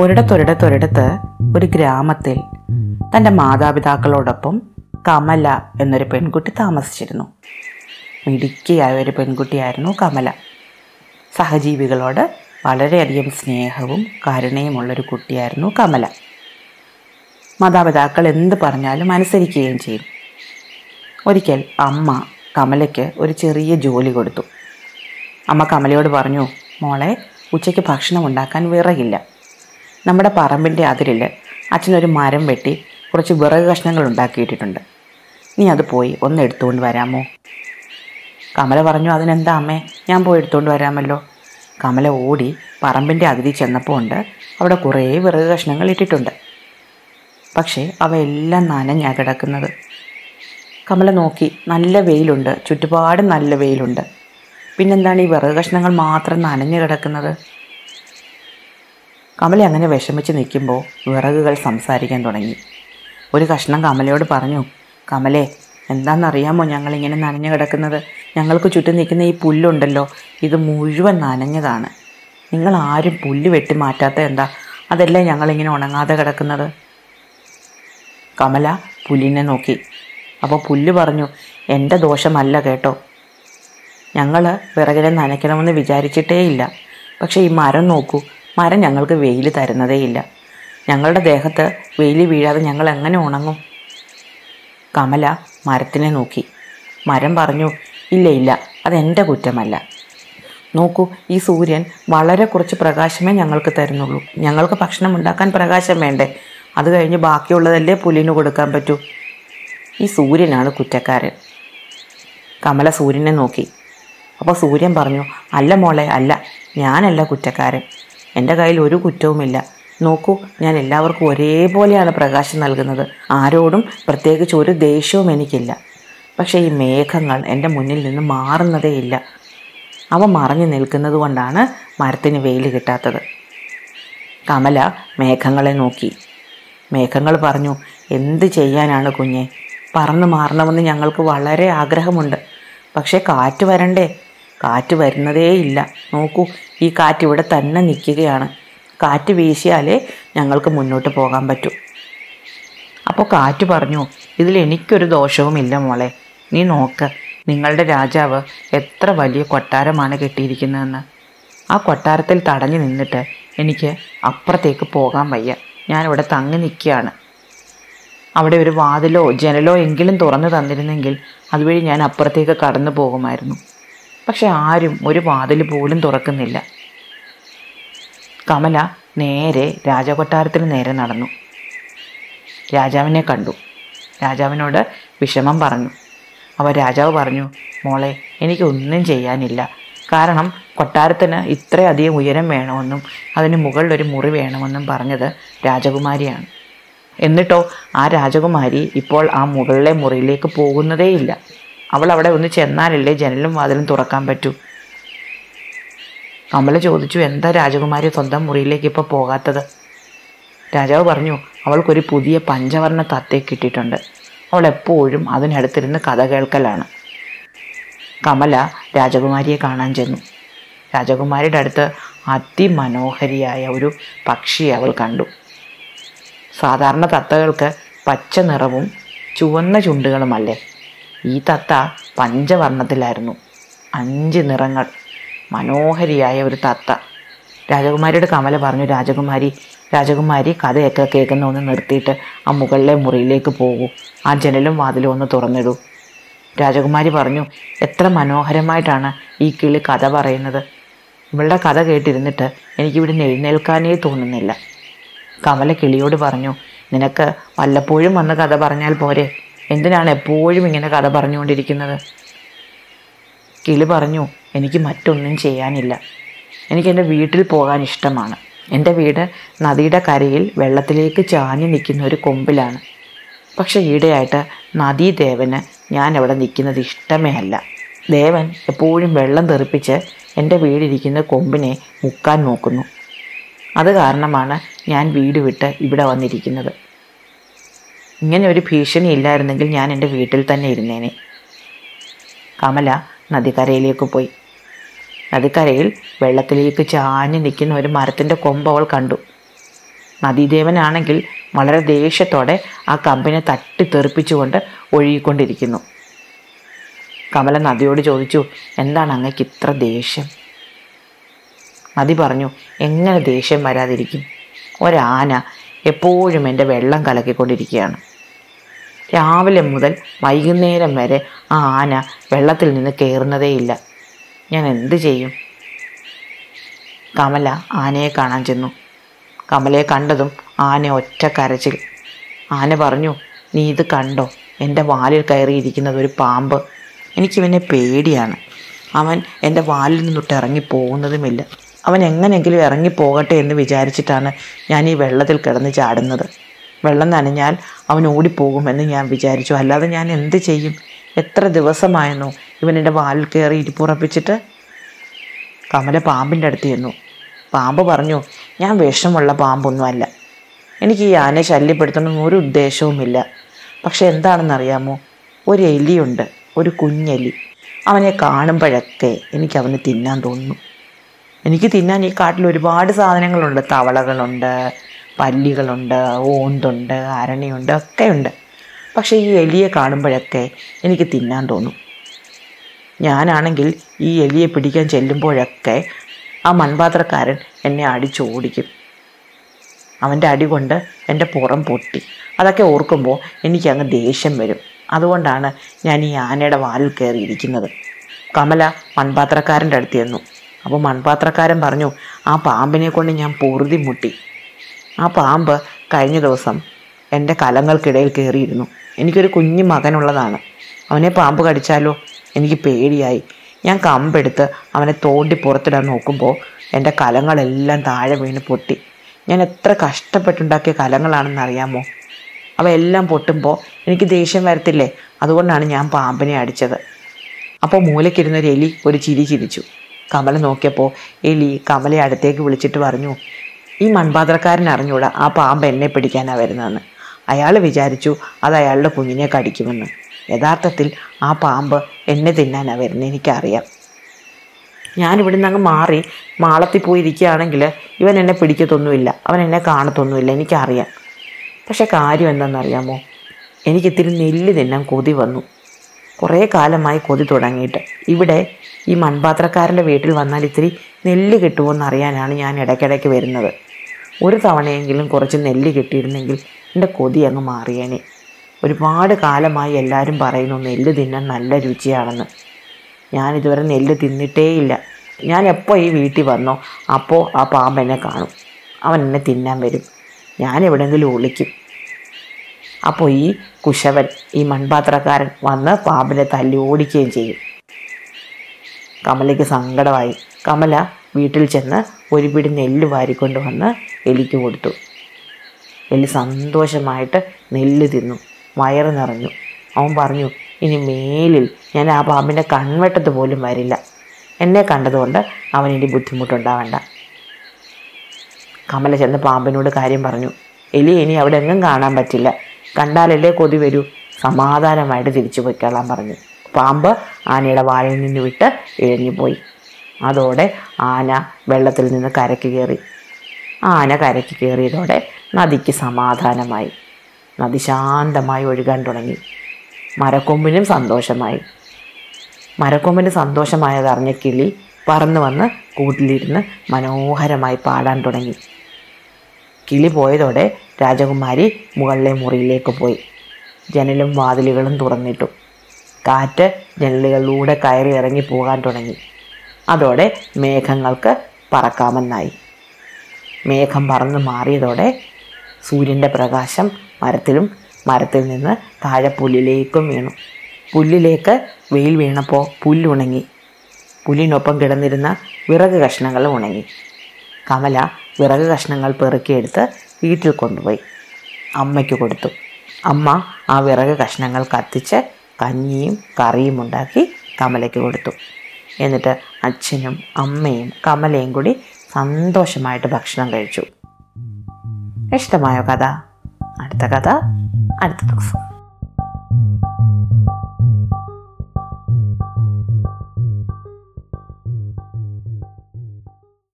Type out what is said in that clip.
ഒരിടത്തൊരിടത്തൊരിടത്ത് ഒരു ഗ്രാമത്തിൽ തന്റെ മാതാപിതാക്കളോടൊപ്പം കമല എന്നൊരു പെൺകുട്ടി താമസിച്ചിരുന്നു. മിടുക്കിയായ ഒരു പെൺകുട്ടിയായിരുന്നു കമല. സഹജീവികളോട് വളരെയധികം സ്നേഹവും കരുണയുമുള്ളൊരു കുട്ടിയായിരുന്നു കമല. മാതാപിതാക്കൾ എന്ത് പറഞ്ഞാലും അനുസരിക്കുകയും ചെയ്യും ഒരിക്കൽ അമ്മ കമലയ്ക്ക് ഒരു ചെറിയ ജോലി കൊടുത്തു. അമ്മ കമലയോട് പറഞ്ഞു മോളെ ഉച്ചയ്ക്ക് ഭക്ഷണം ഉണ്ടാക്കാൻ വിറകില്ല. നമ്മുടെ പറമ്പിന്റെ അതിരിൽ അച്ഛനൊരു മരം വെട്ടി കുറച്ച് വിറക് കഷ്ണങ്ങൾ ഉണ്ടാക്കിയിട്ടിട്ടുണ്ട്. നീ അത് പോയി ഒന്ന് എടുത്തുകൊണ്ട് വരാമോ? കമല പറഞ്ഞു അതിനെന്താ അമ്മേ? ഞാൻ പോയി എടുത്തുകൊണ്ട് വരാമല്ലോ. കമല ഓടി പറമ്പിന്റെ അതിരി ചെന്നപ്പോൾ ഉണ്ട് അവിടെ കുറേ വിറക് കഷ്ണങ്ങൾ ഇട്ടിട്ടുണ്ട്. പക്ഷേ അവയെല്ലാം നനഞ്ഞാ കിടക്കുന്നത്. കമല നോക്കി നല്ല വെയിലുണ്ട് ചുറ്റുപാടും നല്ല വെയിലുണ്ട്. പിന്നെന്താണ് ഈ വിറക് കഷ്ണങ്ങൾ മാത്രം നനഞ്ഞു കിടക്കുന്നത്? കമല അങ്ങനെ വിഷമിച്ച് നിൽക്കുമ്പോൾ വിറകുകൾ സംസാരിക്കാൻ തുടങ്ങി. ഒരു കഷ്ണം കമലയോട് പറഞ്ഞു കമലേ എന്താണെന്നറിയാമോ ഞങ്ങളിങ്ങനെ നനഞ്ഞു കിടക്കുന്നത്? ഞങ്ങൾക്ക് ചുറ്റും നിൽക്കുന്ന ഈ പുല്ലുണ്ടല്ലോ ഇത് മുഴുവൻ നനഞ്ഞതാണ്. നിങ്ങൾ ആരും പുല്ല് വെട്ടി മാറ്റാത്ത എന്താ? അതല്ലേ ഞങ്ങളിങ്ങനെ ഉണങ്ങാതെ കിടക്കുന്നത്? കമല പുല്ലിനെ നോക്കി. അപ്പോൾ പുല്ല് പറഞ്ഞു എന്റെ ദോഷമല്ല കേട്ടോ. ഞങ്ങൾ വിറകിനെ നനയ്ക്കണമെന്ന് വിചാരിച്ചിട്ടേയില്ല. പക്ഷേ ഈ മരം നോക്കൂ മരം ഞങ്ങൾക്ക് വെയിൽ തരുന്നതേയില്ല. ഞങ്ങളുടെ ദേഹത്ത് വെയിൽ വീഴാതെ ഞങ്ങൾ എങ്ങനെ ഉണങ്ങും? കമല മരത്തിനെ നോക്കി. മരം പറഞ്ഞു ഇല്ല ഇല്ല അതെന്റെ കുറ്റമല്ല. നോക്കൂ ഈ സൂര്യൻ വളരെ കുറച്ച് പ്രകാശമേ ഞങ്ങൾക്ക് തരുന്നുള്ളൂ. ഞങ്ങൾക്ക് ഭക്ഷണം ഉണ്ടാക്കാൻ പ്രകാശം വേണ്ടേ? അത് കഴിഞ്ഞ് ബാക്കിയുള്ളതല്ലേ പുലിന് കൊടുക്കാൻ പറ്റൂ? ഈ സൂര്യനാണ് കുറ്റക്കാരൻ. കമല സൂര്യനെ നോക്കി. അപ്പോൾ സൂര്യൻ പറഞ്ഞു അല്ല മോളെ അല്ല ഞാനല്ല കുറ്റക്കാരൻ. എന്റെ കയ്യിൽ ഒരു കുറ്റവുമില്ല. നോക്കൂ ഞാൻ എല്ലാവർക്കും ഒരേപോലെയാണ് പ്രകാശം നൽകുന്നത്. ആരോടും പ്രത്യേകിച്ച് ഒരു ദേഷ്യവും എനിക്കില്ല. പക്ഷേ ഈ മേഘങ്ങൾ എന്റെ മുന്നിൽ നിന്ന് മാറുന്നതേയില്ല അവ മറഞ്ഞു നിൽക്കുന്നത് കൊണ്ടാണ് മരത്തിന് വെയിൽ കിട്ടാത്തത്. കമല മേഘങ്ങളെ നോക്കി. മേഘങ്ങൾ പറഞ്ഞു എന്ത് ചെയ്യാനാണ് കുഞ്ഞെ? പറന്നു മാറണമെന്ന് ഞങ്ങൾക്ക് വളരെ ആഗ്രഹമുണ്ട്. പക്ഷേ കാറ്റ് വരണ്ടേ? കാറ്റ് വരുന്നതേയില്ല നോക്കൂ ഈ കാറ്റ് ഇവിടെ തന്നെ നിൽക്കുകയാണ്. കാറ്റ് വീശിയാലേ ഞങ്ങൾക്ക് മുന്നോട്ട് പോകാൻ പറ്റൂ. അപ്പോൾ കാറ്റ് പറഞ്ഞു ഇതിൽ എനിക്കൊരു ദോഷവുമില്ല മോളെ. നീ നോക്ക് നിങ്ങളുടെ രാജാവ് എത്ര വലിയ കൊട്ടാരമാണ് കെട്ടിയിരിക്കുന്നതെന്ന്. ആ കൊട്ടാരത്തിൽ തടഞ്ഞു നിന്നിട്ട് എനിക്ക് അപ്പുറത്തേക്ക് പോകാൻ വയ്യ. ഞാനിവിടെ തങ്ങി നിൽക്കുകയാണ്. അവിടെ ഒരു വാതിലോ ജനലോ എങ്കിലും തുറന്നു തന്നിരുന്നെങ്കിൽ അതുവഴി ഞാൻ അപ്പുറത്തേക്ക് കടന്നു പോകുമായിരുന്നു. പക്ഷെ ആരും ഒരു വാതിൽ പോലും തുറക്കുന്നില്ല. കമല നേരെ രാജകൊട്ടാരത്തിന് നേരെ നടന്നു. രാജാവിനെ കണ്ടു. രാജാവിനോട് വിഷമം പറഞ്ഞു. അവ രാജാവ് പറഞ്ഞു മോളെ എനിക്കൊന്നും ചെയ്യാനില്ല. കാരണം കൊട്ടാരത്തിന് ഇത്രയധികം ഉയരം വേണമെന്നും അതിന് മുകളിലൊരു മുറി വേണമെന്നും പറഞ്ഞത് രാജകുമാരിയാണ്. എന്നിട്ടോ ആ രാജകുമാരി ഇപ്പോൾ ആ മുകളിലെ മുറിയിലേക്ക് പോകുന്നതേയില്ല. അവൾ അവിടെ ഒന്ന് ചെന്നാലല്ലേ ജനലും വാതിലും തുറക്കാൻ പറ്റൂ? കമല ചോദിച്ചു എന്താ രാജകുമാരി സ്വന്തം മുറിയിലേക്ക് ഇപ്പോൾ പോകാത്തത്? രാജാവ് പറഞ്ഞു അവൾക്കൊരു പുതിയ പഞ്ചവർണ തത്തയെ കിട്ടിയിട്ടുണ്ട്. അവൾ എപ്പോഴും അതിനടുത്തിരുന്ന് കഥ കേൾക്കലാണ്. കമല രാജകുമാരിയെ കാണാൻ ചെന്നു. രാജകുമാരിയുടെ അടുത്ത് അതിമനോഹരിയായ ഒരു പക്ഷിയെ അവൾ കണ്ടു. സാധാരണ തത്തകൾക്ക് പച്ച നിറവും ചുവന്ന ചുണ്ടുകളുമല്ലേ? ഈ തത്ത പഞ്ചവർണത്തിലായിരുന്നു. അഞ്ച് നിറങ്ങൾ. മനോഹരിയായ ഒരു തത്ത. രാജകുമാരിയുടെ കമല പറഞ്ഞു രാജകുമാരി രാജകുമാരി കഥയൊക്കെ കേൾക്കുന്ന ഒന്ന് നിർത്തിയിട്ട് ആ മുകളിലെ മുറിയിലേക്ക് പോകൂ. ആ ജനലും വാതിലും ഒന്ന് തുറന്നിടൂ. രാജകുമാരി പറഞ്ഞു എത്ര മനോഹരമായിട്ടാണ് ഈ കിളി കഥ പറയുന്നത്. ഇവളുടെ കഥ കേട്ടിരുന്നിട്ട് എനിക്കിവിടെ എഴുന്നേൽക്കാനേ തോന്നുന്നില്ല. കമല കിളിയോട് പറഞ്ഞു നിനക്ക് വല്ലപ്പോഴും വന്ന് കഥ പറഞ്ഞാൽ പോരെ. എന്തിനാണ് എപ്പോഴും ഇങ്ങനെ കഥ പറഞ്ഞുകൊണ്ടിരിക്കുന്നത്? കിളി പറഞ്ഞു എനിക്ക് മറ്റൊന്നും ചെയ്യാനില്ല. എനിക്കെന്റെ വീട്ടിൽ പോകാൻ ഇഷ്ടമാണ്. എന്റെ വീട് നദിയുടെ കരയിൽ വെള്ളത്തിലേക്ക് ചാഞ്ഞു നിൽക്കുന്ന ഒരു കൊമ്പിലാണ്. പക്ഷെ ഈടെയായിട്ട് നദീദേവന് ഞാൻ അവിടെ നിൽക്കുന്നത് ഇഷ്ടമേ അല്ല. ദേവൻ എപ്പോഴും വെള്ളം തെറിപ്പിച്ച് എന്റെ വീടിരിക്കുന്ന കൊമ്പിനെ മുക്കാൻ നോക്കുന്നു. അത് കാരണമാണ് ഞാൻ വീട് വിട്ട് ഇവിടെ വന്നിരിക്കുന്നത്. ഇങ്ങനെ ഒരു ഭീഷണി ഇല്ലായിരുന്നെങ്കിൽ ഞാൻ എന്റെ വീട്ടിൽ തന്നെ ഇരുന്നേനെ. കമല നദിക്കരയിലേക്ക് പോയി. നദിക്കരയിൽ വെള്ളത്തിലേക്ക് ചാഞ്ഞു നിൽക്കുന്ന ഒരു മരത്തിന്റെ കൊമ്പ് അവൾ കണ്ടു. നദീദേവനാണെങ്കിൽ വളരെ ദേഷ്യത്തോടെ ആ കമ്പിനെ തട്ടി തെറിപ്പിച്ചുകൊണ്ട് ഒഴുകിക്കൊണ്ടിരിക്കുന്നു. കമല നദിയോട് ചോദിച്ചു എന്താണ് അങ്ങക്ക് ഇത്ര ദേഷ്യം? നദി പറഞ്ഞു എങ്ങനെ ദേഷ്യം വരാതിരിക്കും? ഒരാന എപ്പോഴും എന്റെ വെള്ളം കലക്കിക്കൊണ്ടിരിക്കുകയാണ്. രാവിലെ മുതൽ വൈകുന്നേരം വരെ ആ ആന വെള്ളത്തിൽ നിന്ന് കയറുന്നതേയില്ല. ഞാൻ എന്ത് ചെയ്യും? കമല ആനയെ കാണാൻ ചെന്നു. കമലയെ കണ്ടതും ആന ഒറ്റ കരച്ചിൽ. ആന പറഞ്ഞു നീ ഇത് കണ്ടോ? എന്റെ വാലിൽ കയറിയിരിക്കുന്നത് ഒരു പാമ്പ്. എനിക്കിവനെ പേടിയാണ്. അവൻ എന്റെ വാലിൽ നിന്നിട്ട് ഇറങ്ങി പോകുന്നതുമില്ല. അവൻ എങ്ങനെയെങ്കിലും ഇറങ്ങി പോകട്ടെ എന്ന് വിചാരിച്ചിട്ടാണ് ഞാൻ ഈ വെള്ളത്തിൽ കിടന്ന് ചാടുന്നത്. വെള്ളം നനഞ്ഞാൽ അവൻ ഓടിപ്പോകുമെന്ന് ഞാൻ വിചാരിച്ചു. അല്ലാതെ ഞാൻ എന്ത് ചെയ്യും? എത്ര ദിവസമായെന്നോ ഇവൻ എന്റെ വാലിൽ കയറി ഇരിപ്പുറപ്പിച്ചിട്ട് കമല പാമ്പിന്റെ അടുത്ത് ചെന്നു. പാമ്പ് പറഞ്ഞു ഞാൻ വിഷമുള്ള പാമ്പൊന്നുമല്ല. എനിക്ക് ഈ ആനയെ ശല്യപ്പെടുത്തണമെന്ന് ഒരു ഉദ്ദേശവുമില്ല. പക്ഷെ എന്താണെന്നറിയാമോ? ഒരു എലിയുണ്ട്. ഒരു കുഞ്ഞെലി. അവനെ കാണുമ്പോഴൊക്കെ എനിക്ക് അവന് തിന്നാൻ തോന്നുന്നു. എനിക്ക് തിന്നാൻ ഈ കാട്ടിൽ ഒരുപാട് സാധനങ്ങളുണ്ട്. തവളകളുണ്ട് പല്ലികളുണ്ട് ഓന്തുണ്ട് അരണയുണ്ട് ഒക്കെയുണ്ട്. പക്ഷേ ഈ എലിയെ കാണുമ്പോഴൊക്കെ എനിക്ക് തിന്നാൻ തോന്നും. ഞാനാണെങ്കിൽ ഈ എലിയെ പിടിക്കാൻ ചെല്ലുമ്പോഴൊക്കെ ആ മൺപാത്രക്കാരൻ എന്നെ അടിച്ചോടിക്കും. അവന്റെ അടി കൊണ്ട് എന്റെ പുറം പൊട്ടി. അതൊക്കെ ഓർക്കുമ്പോൾ എനിക്കങ്ങ് ദേഷ്യം വരും. അതുകൊണ്ടാണ് ഞാൻ ഈ ആനയുടെ വാലിൽ കയറിയിരിക്കുന്നത്. കമല മൺപാത്രക്കാരന്റെ അടുത്ത് ചെന്നു. അപ്പോൾ മൺപാത്രക്കാരൻ പറഞ്ഞു ആ പാമ്പിനെ കൊണ്ട് ഞാൻ പൊറുതി മുട്ടി. ആ പാമ്പ് കഴിഞ്ഞ ദിവസം എന്റെ കലങ്ങൾക്കിടയിൽ കയറിയിരുന്നു. എനിക്കൊരു കുഞ്ഞു മകനുള്ളതാണ്. അവനെ പാമ്പ് കടിച്ചാലോ? എനിക്ക് പേടിയായി. ഞാൻ കമ്പെടുത്ത് അവനെ തോണ്ടി പുറത്തിടാൻ നോക്കുമ്പോൾ എന്റെ കലങ്ങളെല്ലാം താഴെ വീണ് പൊട്ടി. ഞാൻ എത്ര കഷ്ടപ്പെട്ടുണ്ടാക്കിയ കലങ്ങളാണെന്ന് അറിയാമോ? അവയെല്ലാം പൊട്ടുമ്പോൾ എനിക്ക് ദേഷ്യം വരത്തില്ലേ? അതുകൊണ്ടാണ് ഞാൻ പാമ്പിനെ അടിച്ചത്. അപ്പോൾ മൂലയ്ക്കിരുന്നൊരു എലി ഒരു ചിരി ചിരിച്ചു. കമല നോക്കിയപ്പോൾ എലി കമലയെ അടുത്തേക്ക് വിളിച്ചിട്ട് പറഞ്ഞു ഈ മൺപാത്രക്കാരൻ അറിഞ്ഞൂടാ ആ പാമ്പ് എന്നെ പിടിക്കാനാണ് വരുന്നതെന്ന്. അയാൾ വിചാരിച്ചു അത് അയാളുടെ കുഞ്ഞിനെ കടിക്കുമെന്ന്. യഥാർത്ഥത്തിൽ ആ പാമ്പ് എന്നെ തിന്നാനാണ് വരുന്നത് എനിക്കറിയാം. ഞാൻ ഇവിടുന്ന് അങ്ങ് മാറി മാളത്തിൽ പോയി ഇരിക്കുകയാണെങ്കിൽ ഇവൻ എന്നെ പിടിക്കത്തൊന്നുമില്ല അവൻ എന്നെ കാണത്തൊന്നുമില്ല എനിക്കറിയാം. പക്ഷേ കാര്യം എന്താണെന്നറിയാമോ? എനിക്കിത്തിരി നെല്ല് തിന്നാൻ കൊതി വന്നു. കുറേ കാലമായി കൊതി തുടങ്ങിയിട്ട്. ഇവിടെ ഈ മൺപാത്രക്കാരന്റെ വീട്ടിൽ വന്നാൽ ഇത്തിരി നെല്ല് കിട്ടുമോ അറിയാനാണ് ഞാൻ ഇടയ്ക്കിടയ്ക്ക് വരുന്നത്. ഒരു തവണയെങ്കിലും കുറച്ച് നെല്ല് കിട്ടിയിരുന്നെങ്കിൽ എന്റെ കൊതി അങ്ങ് മാറിയേനെ. ഒരുപാട് കാലമായി എല്ലാവരും പറയുന്നു നെല്ല് തിന്നാൻ നല്ല രുചിയാണെന്ന്. ഞാൻ ഇതുവരെ നെല്ല് തിന്നിട്ടേയില്ല. ഞാൻ എപ്പോൾ ഈ വീട്ടിൽ വന്നോ അപ്പോൾ ആ പാമ്പ് എന്നെ കാണും. അവൻ എന്നെ തിന്നാൻ വരും. ഞാൻ എവിടെയെങ്കിലും ഒളിക്കും. അപ്പോൾ ഈ കുശവൻ ഈ മൺപാത്രക്കാരൻ വന്ന് പാമ്പിനെ തല്ലി ഓടിക്കുകയും ചെയ്യും. കമലയ്ക്ക് സങ്കടമായി. കമല വീട്ടിൽ ചെന്ന് ഒരു പിടി നെല്ല് വാരിക്കൊണ്ട് വന്ന് എലിക്ക് കൊടുത്തു. എലി സന്തോഷമായിട്ട് നെല്ല് തിന്നു. വയറ് നിറഞ്ഞു. അവൻ പറഞ്ഞു ഇനി മേലിൽ ഞാൻ ആ പാമ്പിന്റെ കൺവെട്ടത്ത് പോലും വരില്ല. എന്നെ കണ്ടതുകൊണ്ട് അവൻ ഇനി ബുദ്ധിമുട്ടുണ്ടാവണ്ട. കമല ചെന്ന് പാമ്പിനോട് കാര്യം പറഞ്ഞു എലി ഇനി അവിടെ എങ്ങും കാണാൻ പറ്റില്ല. കണ്ടാലല്ലേ കൊതി വരൂ. സമാധാനമായിട്ട് തിരിച്ചു പോയിക്കൊള്ളാൻ പറഞ്ഞു. പാമ്പ് ആനയുടെ വായിൽ നിന്ന് വിട്ട് ഇഴഞ്ഞുപോയി അതോടെ ആന വെള്ളത്തിൽ നിന്ന് കരക്ക് കയറി. ആന കരയ്ക്ക് കയറിയതോടെ നദിക്ക് സമാധാനമായി. നദി ശാന്തമായി ഒഴുകാൻ തുടങ്ങി. മരക്കൊമ്പിനും സന്തോഷമായി. മരക്കൊമ്പിന് സന്തോഷമായത് അറിഞ്ഞ കിളി പറന്നു വന്ന് കൂട്ടിലിരുന്ന് മനോഹരമായി പാടാൻ തുടങ്ങി. കിളി പോയതോടെ രാജകുമാരി മുകളിലെ മുറിയിലേക്ക് പോയി. ജനലും വാതിലുകളും തുറന്നിട്ടു. കാറ്റ് ജനലുകളിലൂടെ കയറി ഇറങ്ങി പോകാൻ തുടങ്ങി. അതോടെ മേഘങ്ങൾക്ക് പറക്കാമെന്നായി. മേഘം പറന്ന് മാറിയതോടെ സൂര്യന്റെ പ്രകാശം മരത്തിലും മരത്തിൽ നിന്ന് താഴെ പുല്ലിലേക്കും വീണു. പുല്ലിലേക്ക് വെയിൽ വീണപ്പോൾ പുല്ലുണങ്ങി. പുല്ലിനൊപ്പം കിടന്നിരുന്ന വിറക് കഷ്ണങ്ങൾ ഉണങ്ങി. കമല വിറക് കഷ്ണങ്ങൾ പെറുക്കിയെടുത്ത് വീട്ടിൽ കൊണ്ടുപോയി. അമ്മയ്ക്ക് കൊടുത്തു. അമ്മ ആ വിറക് കഷ്ണങ്ങൾ കത്തിച്ച് കഞ്ഞിയും കറിയും ഉണ്ടാക്കി കമലയ്ക്ക് കൊടുത്തു. എന്നിട്ട് അച്ഛനും അമ്മയും കമലയും കൂടി സന്തോഷമായിട്ട് ഭക്ഷണം കഴിച്ചു. ഇഷ്ടമായോ കഥ? അടുത്ത കഥ. അടുത്ത ദിവസം.